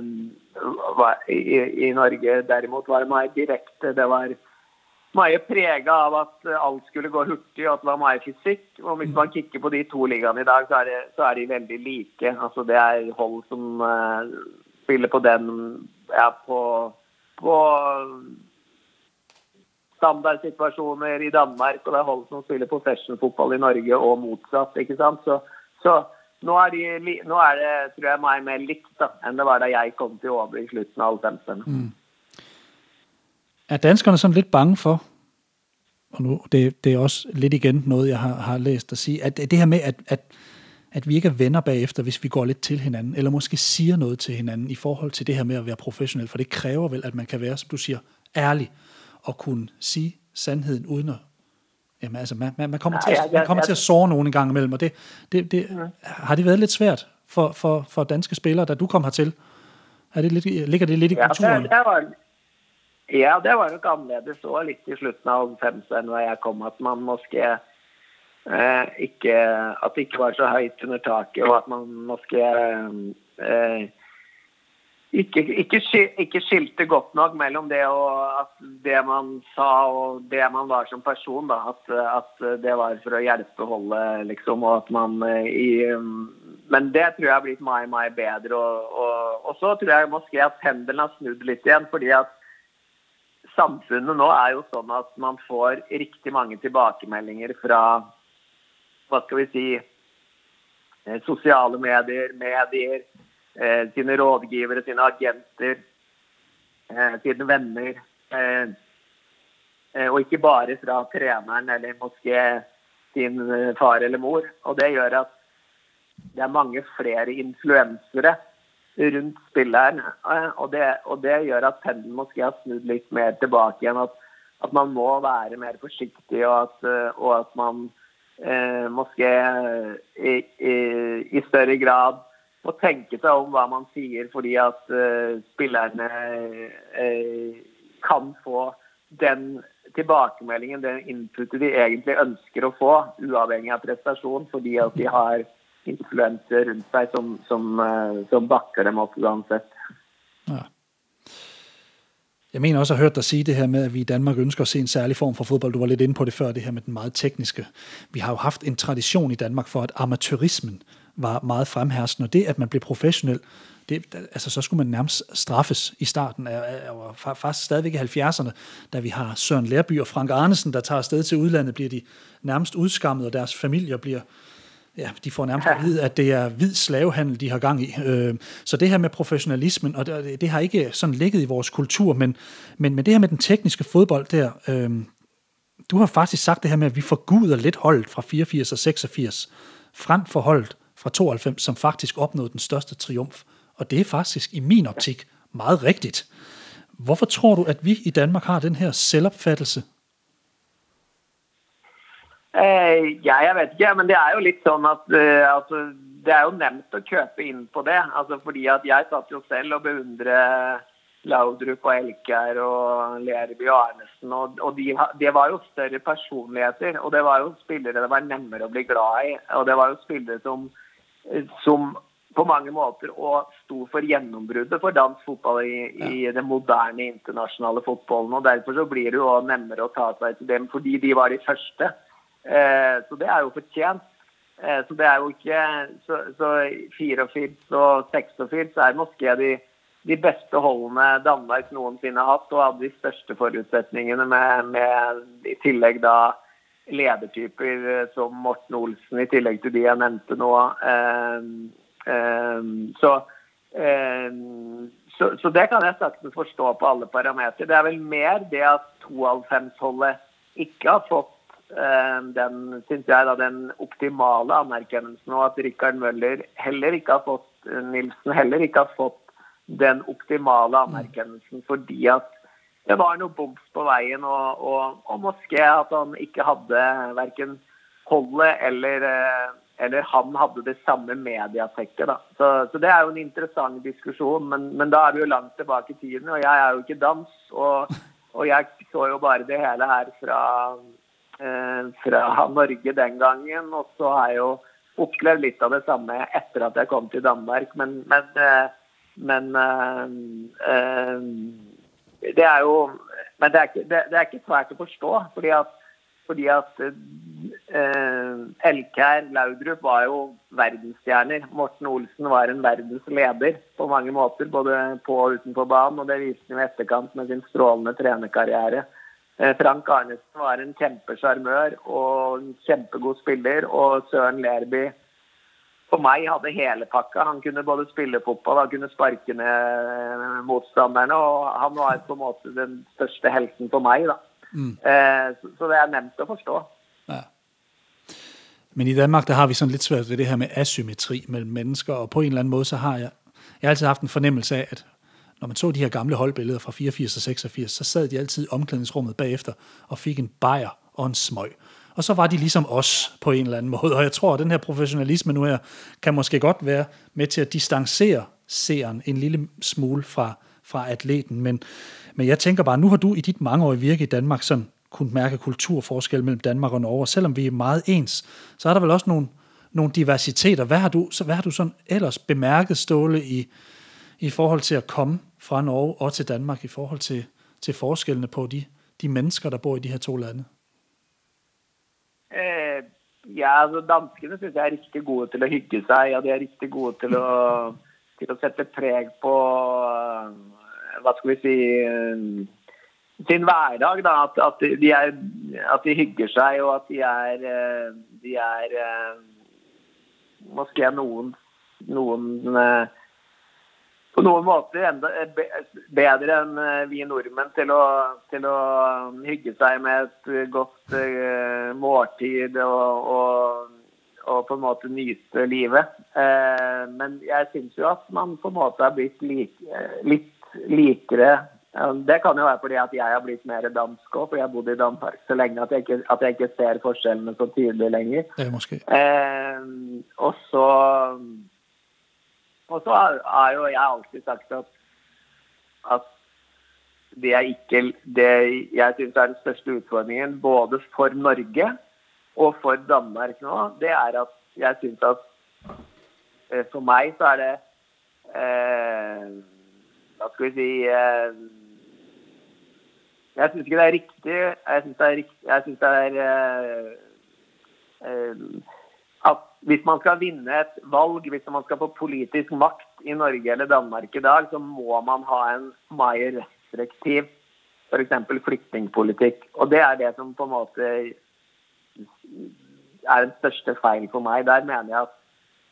i, i, Norge derimot var det mye direkte. Det var mye prega av at alt skulle gå hurtig og at det var mye fysikk. Og hvis man kikker på de to ligaene i dag, så er, det, så er de veldig like. Altså Det er hold som eh, spiller på den ja, på, på standardsituasjoner i Danmark, og det er hold som spiller professional-fotball i Norge, og motsatt. ikke sant? Så, så nå, er de, nå, er det tror jeg, meg mer likt da, enn det var da jeg kom til Åbe i slutten av 50-årene. Mm er danskerne sånn litt bange for, og nu det, det er også litt igjen noe jeg har, har læst at sige, at det her med, at, at, at vi ikke er venner bagefter, hvis vi går lidt til hinanden, eller måske siger noget til hinanden i forhold til det her med at være professionel, for det kræver vel, at man kan være, som du siger, ærlig, og kunne sige sandheden uden at Jamen altså, man, man kommer, til, at, man kommer til at såre nogen en gang imellem, og det, det, det, ja. har det været lidt svært for, for, for danske spillere, da du kom hertil? Er det lidt, ligger det lidt i kulturen? Ja, det, det var, ja, det var nok annerledes òg, litt i slutten av 50 når jeg kom, at man måske ikke At det ikke var så høyt under taket, og at man måske eh, ikke, ikke, ikke, skilte godt nok mellom det det man sa og det man var som person. At, at det var for å hjelpe holdet, liksom. Og at man eh, i Men det tror jeg har blitt mye, mye bedre. Og, og, og så tror jeg måske at pendelen har snudd litt igjen. fordi at samfunnet nå er jo sånn at man får riktig mange tilbakemeldinger fra hva skal vi si eh, sosiale medier, medier, eh, sine rådgivere, sine agenter, eh, sine venner. Eh, eh og ikke bare fra treneren eller måske sin eh, far eller mor. Og det gjør at det er mange flere influensere rundt spilleren. Og det, og det gjør at pendelen måske har snudd litt mer tilbake igjen. At, at man må være mer forsiktig, og at, og at man eh, måske i, i, i, større grad må tenke seg om hva man sier, fordi at uh, spillerne uh, kan få den tilbakemeldingen, den inputet de egentlig ønsker å få, uavhengig av prestasjon, fordi at de har influenser rundt seg som, som, eh, som bakker dem opp uansett. Jeg mener også at hørt dig sige det her med, at vi i Danmark ønsker at se en særlig form for fodbold. Du var lidt inde på det før, det her med den meget tekniske. Vi har jo haft en tradition i Danmark for, at amatørismen var meget fremherskende, og det, at man blev professionel, det, altså, så skulle man nærmest straffes i starten af, af, af faktisk stadigvæk i 70'erne, da vi har Søren Lærby og Frank Arnesen, der tager afsted til udlandet, bliver de nærmest udskammet, og deres familier bliver ja, de får nærmest at vide, at det er hvid slavehandel, de har gang i. Øh, så det her med professionalismen, og det, det har ikke sådan ligget i vores kultur, men, men, men det her med den tekniske fodbold der, øh, du har faktisk sagt det her med, at vi forguder lidt holdet fra 84 og 86, frem for holdet fra 92, som faktisk opnåede den største triumf. Og det er faktisk i min optik meget rigtigt. Hvorfor tror du, at vi i Danmark har den her selvopfattelse Eh, ja, jeg vet ikke, men det er jo litt sånn at eh, altså, Det er jo nevnt å kjøpe inn på det. altså fordi at Jeg satt jo selv og beundret Laudrup og Elkjær og Lerby og Arnesen. Og, og de, de, var jo større personligheter. Og det var jo spillere det var nemmere å bli glad i. Og det var jo spillere som, som på mange måter og sto for gjennombruddet for dansk fotball i, ja. i den moderne internasjonale fotballen. og Derfor så blir det jo nemmere å ta seg til dem, fordi de var de første. Eh, så det er jo fortjent. Eh, så det er jo ikke Så, så 84 og 86 er måske de, de beste holdene Danmark noensinne har hatt, og hadde de største forutsetningene med, med i tillegg da ledertyper eh, som Morten Olsen, i tillegg til de jeg nevnte nå. Så, så, så det kan jeg saktens forstå på alle parametere. Det er vel mer det at 92-holdet ikke har fått den, synes jeg, da, den optimale anerkjennelsen, og at Rikard Møller heller ikke har fått Nilsen heller ikke har fått den optimale anerkjennelsen fordi at det var noe boms på veien, og, og, og Moské at han ikke hadde verken holdet eller, eh, eller han hadde det samme mediatekket. Så, så, det er jo en interessant diskusjon, men, men, da er vi jo langt tilbake i tiden. Og jeg er jo ikke dans, og, og jeg så jo bare det hele her fra, eh, fra Norge den gangen. Og så har jeg jo opplevd litt av det samme etter at jeg kom til Danmark. Men, men, eh, men øh, det er jo Men det er, ikke, svært å forstå. fordi at fordi at eh, Elkær Laudrup var jo verdensstjerner. Morten Olsen var en verdensleder på mange måter, både på og utenfor banen. Og det viste han i etterkant med sin strålende trenerkarriere. Eh, Frank Arnesen var en kjempesjarmør og en kjempegod spiller. Og Søren Lerby for meg hadde hele pakka. Han kunne både spille fotball og kunne sparke ned motstanderne. Og han var på en måte den største helten for meg. da. Mm. Eh, så det er nevnt å forstå. Ja. Men i Danmark der har vi sånn litt svært ved det her med asymmetri mellom mennesker, og på en eller annen måte så har jeg, jeg har alltid haft en fornemmelse av at når man så de her gamle holdbilleder fra 84 og 86, så sad de altid i omklædningsrummet bagefter og fik en bajer og en smøg. Og så var de ligesom os på en eller anden måde. Og jeg tror, at den her professionalisme nu her, kan måske godt være med til at distancere seeren en lille smule fra, fra atleten. Men, men jeg tænker bare, nu har du i dit mangeårige virke i Danmark sådan kunnet mærke kulturforskel mellem Danmark og Norge, og selvom vi er meget ens, så er der vel også nogle, nogle diversiteter. Hvad har, du, hvad har du sådan ellers bemærket, Ståle, i, i forhold til at komme fra Norge og til Danmark, i forhold til, til forskellene på de, de mennesker, der bor i de her to lande? Eh, ja, altså Danskene synes jeg er riktig gode til å hygge seg, og de er riktig gode til å, til å sette preg på hva skal vi si eh, sin hverdag. Da, at, at, de er, at, de hygger seg, og at de er, eh, de er Måske noen, noen på noen måter enda bedre enn vi nordmenn til å, til å hygge seg med et godt uh, måltid og, og, og, på en måte nyte livet. Uh, men jeg syns jo at man på en måte har blitt like, litt likere Det kan jo være fordi at jeg har blitt mer dansk òg, fordi jeg har bodd i Danmark så lenge at jeg ikke, at jeg ikke ser forskjellene så tydelig lenger. Det er måske. Eh, og så og så har jo jeg alltid sagt at, at det jeg ikke Det jeg syns er den største utfordringen både for Norge og for Danmark nå, det er at jeg syns at eh, for meg så er det eh, hva skal vi si eh, Jeg syns ikke det er riktig. Jeg syns det er, jeg synes det er eh, eh, hvis man skal vinne et valg, hvis man skal få politisk makt i Norge eller Danmark i dag, så må man ha en mer restriktiv f.eks. flyktningpolitikk. Og det er det som på en måte er den største feil for meg. Der mener jeg at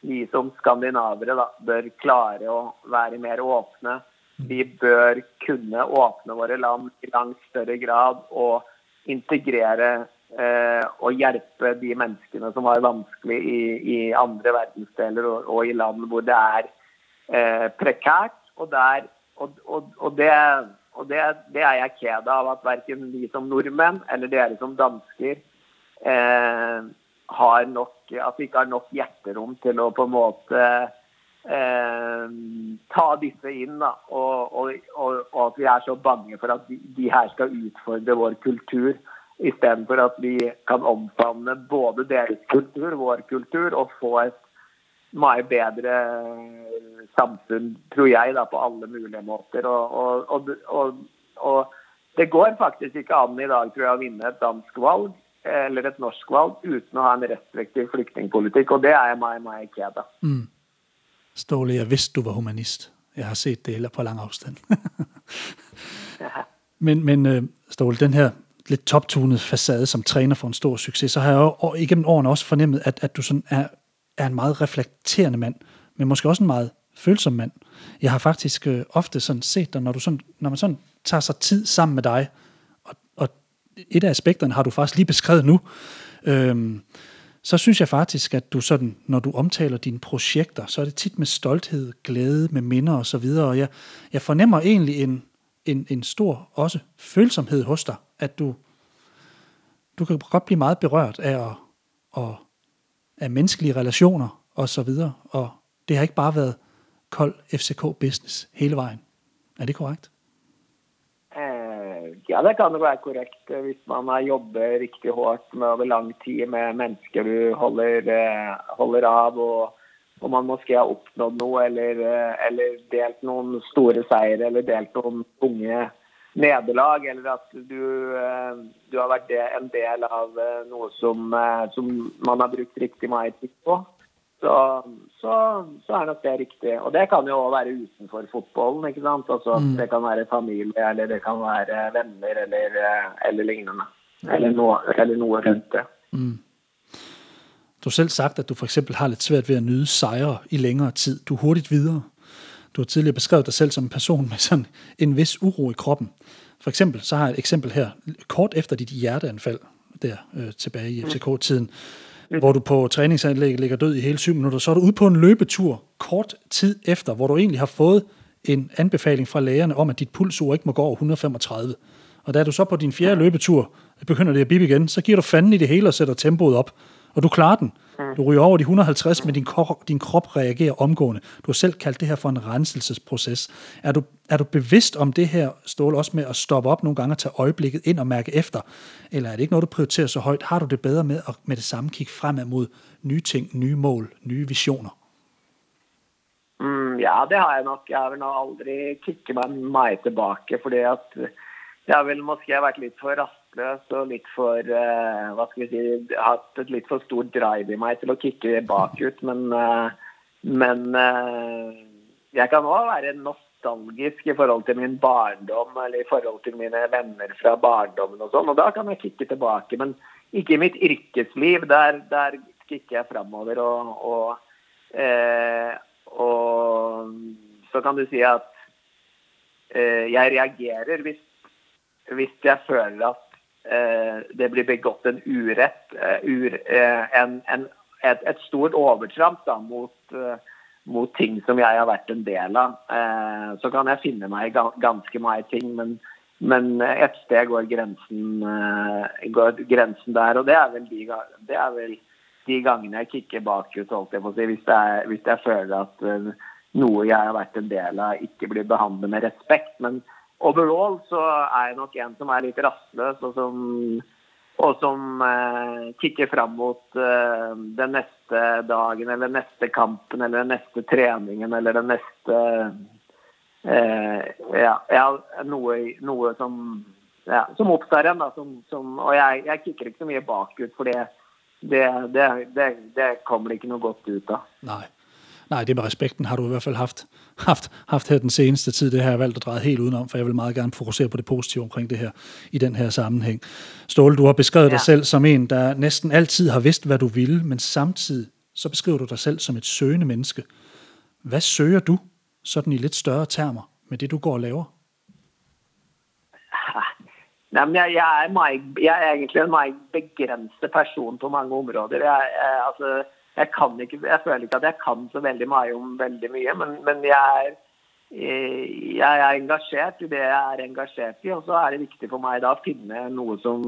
vi som skandinavere da, bør klare å være mer åpne vi bør kunne åpne våre land i langt større grad og integrere eh, og hjelpe de menneskene som har vanskelig i, i andre verdensdeler og, og, i land hvor det er eh, prekært. Og, der, og, og det, det, det, er jeg kjed av at verken vi som nordmenn eller dere som dansker eh, har nok, at vi ikke har nok hjerterom til å på en måte eh, ta disse inn. Da, og, og, og, og, at vi er så bange for at de, de her skal utfordre vår kultur. Istedenfor at vi kan omfavne både deres kultur, vår kultur, og få et mye bedre samfunn, tror jeg, da, på alle mulige måter. Og, det går faktisk ikke an i dag tror jeg, å vinne et dansk valg eller et norsk valg uten å ha en restriktiv flyktningpolitikk. Og det er jeg meg, meg ikke da. Mm. Ståle, jeg visste du var humanist. Jeg har sett det hele på lang avstand. men men uh, Ståle, den her lidt toptunet facade som træner for en stor succes, så har jeg jo igennem årene også fornemmet, at, at du sådan er, er en meget reflekterende mand, men måske også en meget følsom mand. Jeg har faktisk øh, ofte sådan set dig, når, du sådan, når man sådan tager sig tid sammen med dig, og, og et af aspekterne har du faktisk lige beskrevet nu, øhm, så synes jeg faktisk, at du sådan, når du omtaler dine projekter, så er det tit med stolthed, glæde, med minder og så videre. Og jeg, jeg fornemmer egentlig en, en, en stor også følsomhed hos dig, at du, du kan godt blive meget berørt af, at, og, af menneskelige relationer og så videre, og det har ikke bare været kold FCK-business hele vejen. Er det korrekt? Eh, ja, det kan jo være korrekt eh, hvis man har jobbet riktig hårdt med over lang tid med mennesker du holder, eh, holder av, og, og, man måske har oppnådd noe eller, eller, delt noen store seire eller delt noen unge nederlag, eller at du, du har vært en del av noe som, som man har brukt riktig mye tid på så, så, så, er nok det riktig. Og det kan jo òg være utenfor fotballen. ikke sant? Altså, mm. Det kan være familie, eller det kan være venner, eller, eller lignende. Eller noe, eller noe rundt det. Mm. Du har selv sagt, at du for eksempel har litt svært ved å nyde seire i lengre tid. Du er hurtig videre. Du har tidligere beskrevet dig selv som en person med sådan en vis uro i kroppen. For eksempel, så har jeg et eksempel her. Kort efter dit hjerteanfald, der øh, tilbage i FCK-tiden, mm hvor du på træningsanlægget ligger død i hele syv minutter, så er du ude på en løbetur kort tid efter, hvor du egentlig har fået en anbefaling fra lægerne om, at dit pulsur ikke må gå over 135. Og da du så på din fjerde løbetur begynder det at bippe igen, så giver du fanden i det hele og sætter tempoet op. Og du klarer den. Du ryger over de 150, men din krop, din krop reagerer omgående. Du har selv kaldt det her for en renselsesproces. Er du, er du bevidst om det her, Stål, også med at stoppe op nogle gange og tage øjeblikket ind og mærke efter? Eller er det ikke noget, du prioriterer så højt? Har du det bedre med at med det samme kigge fremad mod nye ting, nye mål, nye visioner? Mm, ja, det har jeg nok. Jeg har vel aldri kikket meg meg tilbake, fordi at jeg har vel måske vært litt for rask rastløs og litt for uh, Hva skal vi si Hatt et litt for stort drive i meg til å kicke bakut. Men, uh, men uh, jeg kan òg være nostalgisk i forhold til min barndom eller i forhold til mine venner fra barndommen og sånn. Og da kan jeg kicke tilbake. Men ikke i mitt yrkesliv. Der, der kikker jeg framover og, og, og så kan du si at jeg reagerer hvis, hvis jeg føler at det blir begått en urett, eh, eh, en, en, et, et, stort overtramp da, mot, mot, ting som jeg har vært en del av. Så kan jeg finne meg i ganske mye ting, men, men et sted går grensen, går grensen, der. Og det er vel de, det er vel de gangene jeg kikker bakut, holdt jeg på å si, hvis jeg, hvis jeg føler at noe jeg har vært en del av, ikke blir behandlet med respekt. men overall så er jeg nok en som er litt rastløs, og som, og som eh, kikker fram mot eh, den neste dagen eller neste kampen eller den neste treningen eller den neste eh, ja, ja, noe, noe som, ja, som opptar en. Og jeg, jeg kikker ikke så mye bakut, for det, det, det, det kommer det ikke noe godt ut av. Nei. Nej, det med respekten har du i hvert fald haft, haft, haft her den seneste tid. Det har jeg valgt at dreje helt udenom, for jeg vil meget gerne fokusere på det positive omkring det her i den her sammenhæng. Ståle, du har beskrevet ja. dig selv som en, der næsten altid har vidst, hvad du ville, men samtidig så beskriver du dig selv som et søgende menneske. Hvad søger du, sådan i lidt større termer, med det du går og laver? Nei, jeg, jeg, er meget, jeg er egentlig en meget begrenset person på mange områder. Jeg, jeg, altså, jeg ikke, jeg føler ikke at jeg kan så veldig mye om veldig mye, men, men jeg, er, jeg, er, engasjert i det jeg er engasjert i. Og så er det viktig for meg da å finne noe som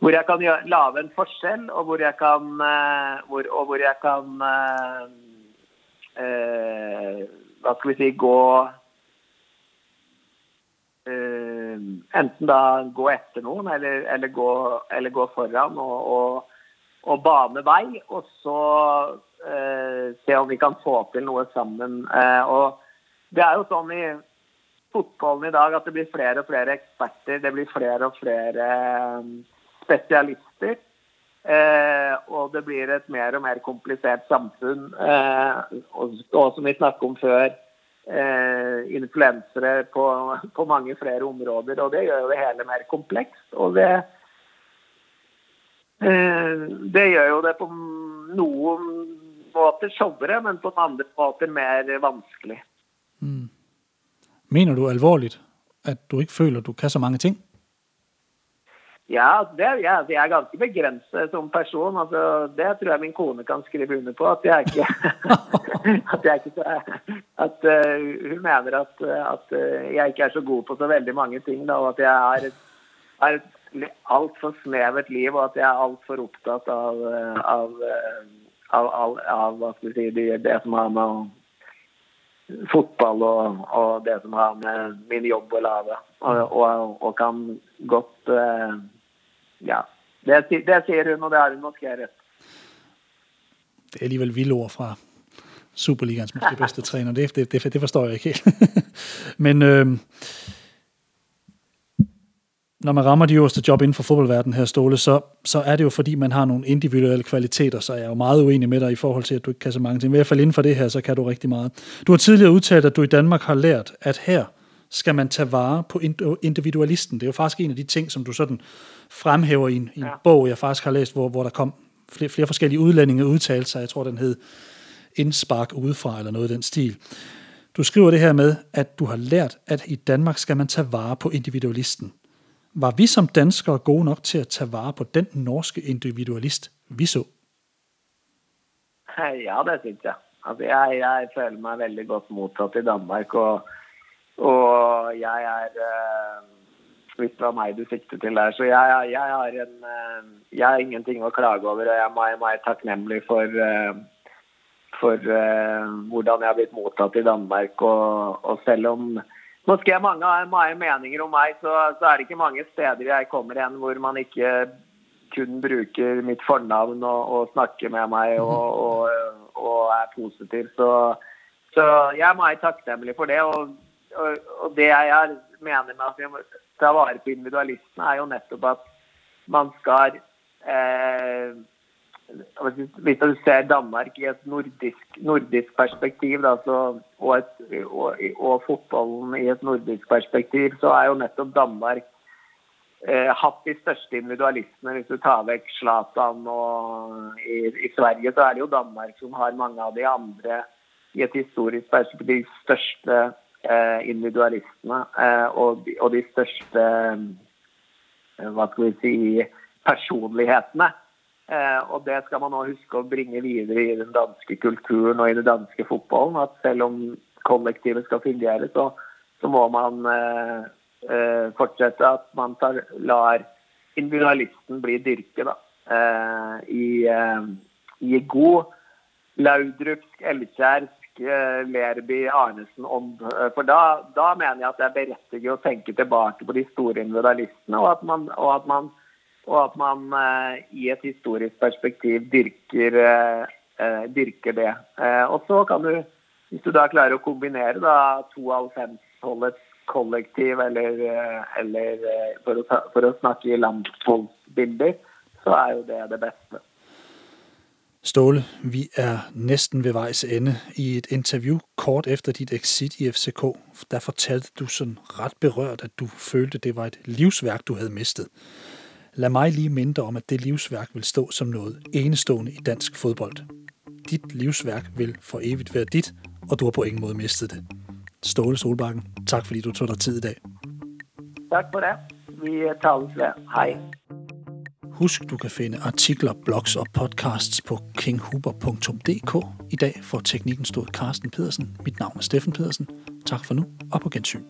hvor jeg kan gjøre, lage en forskjell, og hvor jeg kan, eh, hvor, og hvor jeg kan eh, eh, Hva skal vi si gå eh, Enten da gå etter noen, eller, eller, gå, eller gå, foran. og, og og bane vei. Og så eh, se om vi kan få til noe sammen. Eh, og det er jo sånn i fotballen i dag at det blir flere og flere eksperter. Det blir flere og flere eh, spesialister. Eh, og det blir et mer og mer komplisert samfunn. Eh, og, og, som vi snakket om før, eh, influensere på, på, mange flere områder. Og det gjør jo det hele mer komplekst. Og det, det gjør jo det på noen måter sjovere, men på andre måter mer vanskelig. Mm. Mener du alvorligt, at du ikke føler, at du kan så mange ting? Ja, det, ja, jeg er ganske begrenset som person. Altså, det tror jeg min kone kan skrive under på. At jeg ikke, at jeg ikke at, uh, Hun mener at, at, jeg ikke er så god på så veldig mange ting. Da, og at jeg har et altfor snevert liv, og at jeg er altfor opptatt av, av, av, av, av hva skal si, det, som har med fotball og, og, det som har med min jobb å lage. Og, og, og kan godt uh, ja, det, det sier hun, og det har hun nok rett. Det er alligevel vilde ord fra Superligaens måske bedste træner. Det, det, det forstår jeg ikke helt. Men øh, når man rammer de øverste job inden for fodboldverdenen her, Ståle, så, så er det jo fordi, man har nogle individuelle kvaliteter, så jeg er jo meget uenig med dig i forhold til, at du ikke kan så mange ting. I hvert fald inden for det her, så kan du rigtig meget. Du har tidligere udtalt, at du i Danmark har lært, at her skal man tage vare på individualisten. Det er jo faktisk en af de ting, som du sådan fremhæver i en, i en ja. bog, jeg faktisk har læst, hvor, hvor der kom flere, flere forskellige udlændinge udtalelser. Jeg tror, den hed Indspark udefra, eller noget i den stil. Du skriver det her med, at du har lært, at i Danmark skal man tage vare på individualisten. Var vi som danskere gode nok til at tage vare på den norske individualist, vi så? Ja, det synes jeg. Altså, jeg, jeg føler meg veldig godt mottatt i Danmark, og, og jeg er øh, hvis det var meg du siktet til der. Så jeg, jeg, har en, øh, jeg har ingenting å klage over, og jeg er meg takknemlig for, øh, for hvordan jeg har blitt mottatt i Danmark. Og, og selv om måske mange har mange meninger om meg, så, så, er det ikke mange steder jeg kommer igjen hvor man ikke kun bruker mitt fornavn og, og snakker med meg og, og, og er positiv. Så, så, jeg er meg takknemlig for det. Og, det jeg mener med at vi må ta vare på individualistene, er jo nettopp at man skal eh, Hvis du ser Danmark i et nordisk, nordisk perspektiv, da, så, og, et, og, og, fotballen i et nordisk perspektiv, så er jo nettopp Danmark eh, hatt de største individualistene. Hvis du tar vekk Zlatan og i, i, Sverige, så er det jo Danmark som har mange av de andre i et historisk perspektiv største Eh, individualistene eh, og, og, de største eh, hva skal vi si, personlighetene. Og det skal man nå huske å bringe videre i den danske kulturen og i den danske fotballen. At selv om kollektivet skal fungere, så, så må man eh, fortsette at man tar, lar individualisten bli dyrket eh, i, eh, i god laudrupsk, elkjærsk Eh, Lerby Arnesen om. Eh, for da, da, mener jeg at det er berettiget å tenke tilbake på de store individualistene, og at man, og at man, og at man uh, i et historisk perspektiv dyrker, uh, dyrker det. Og så kan du, hvis du da klarer å kombinere da, to av fem-holdets kollektiv, eller, eller for, å, for, å, snakke i landsfolksbilder, så er jo det det beste. Ståle, vi er næsten ved vejs ende. I et interview kort efter dit exit i FCK, der fortalte du sådan ret berørt, at du følte, det var et livsværk, du havde mistet. Lad mig lige minde om, at det livsværk vil stå som noget enestående i dansk fodbold. Dit livsværk vil for evigt være dit, og du har på ingen måde mistet det. Ståle Solbakken, tak fordi du tog dig tid i dag. Tak for det. Vi tales ved. Hej. Husk, du kan finde artikler, blogs og podcasts på kinghuber.dk. I dag får teknikken stået Carsten Pedersen. Mit navn er Steffen Pedersen. Tak for nu, og på gensyn.